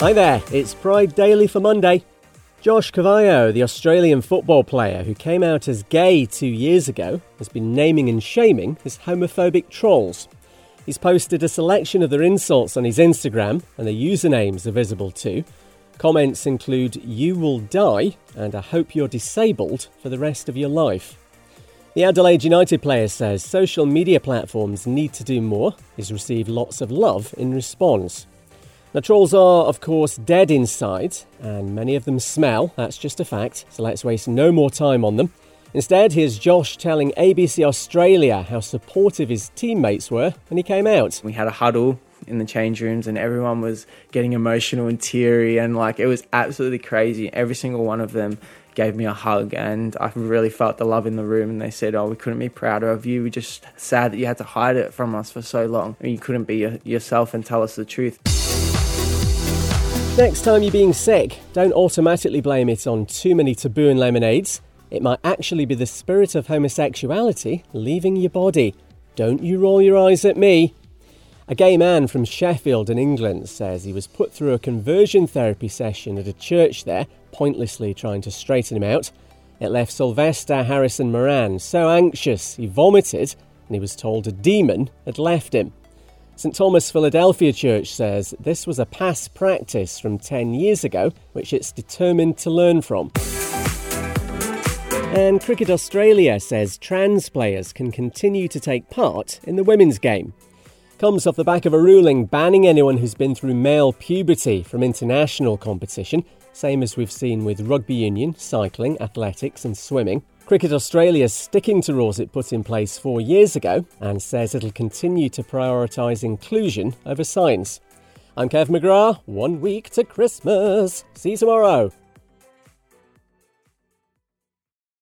Hi there, it's Pride Daily for Monday. Josh Cavallo, the Australian football player who came out as gay two years ago, has been naming and shaming his homophobic trolls. He's posted a selection of their insults on his Instagram, and the usernames are visible too. Comments include, You will die, and I hope you're disabled for the rest of your life. The Adelaide United player says social media platforms need to do more. He's received lots of love in response. Now, trolls are, of course, dead inside, and many of them smell. That's just a fact, so let's waste no more time on them. Instead, here's Josh telling ABC Australia how supportive his teammates were when he came out. We had a huddle in the change rooms and everyone was getting emotional and teary and like it was absolutely crazy. Every single one of them gave me a hug and I really felt the love in the room and they said, "Oh, we couldn't be prouder of you. We're just sad that you had to hide it from us for so long. and you couldn't be yourself and tell us the truth." Next time you're being sick, don't automatically blame it on too many taboo and lemonades. It might actually be the spirit of homosexuality leaving your body. Don't you roll your eyes at me. A gay man from Sheffield in England says he was put through a conversion therapy session at a church there, pointlessly trying to straighten him out. It left Sylvester Harrison Moran so anxious he vomited and he was told a demon had left him. St Thomas Philadelphia Church says this was a past practice from 10 years ago, which it's determined to learn from. And Cricket Australia says trans players can continue to take part in the women's game. Comes off the back of a ruling banning anyone who's been through male puberty from international competition, same as we've seen with rugby union, cycling, athletics, and swimming. Cricket Australia is sticking to rules it put in place four years ago and says it'll continue to prioritise inclusion over science. I'm Kev McGrath, one week to Christmas. See you tomorrow.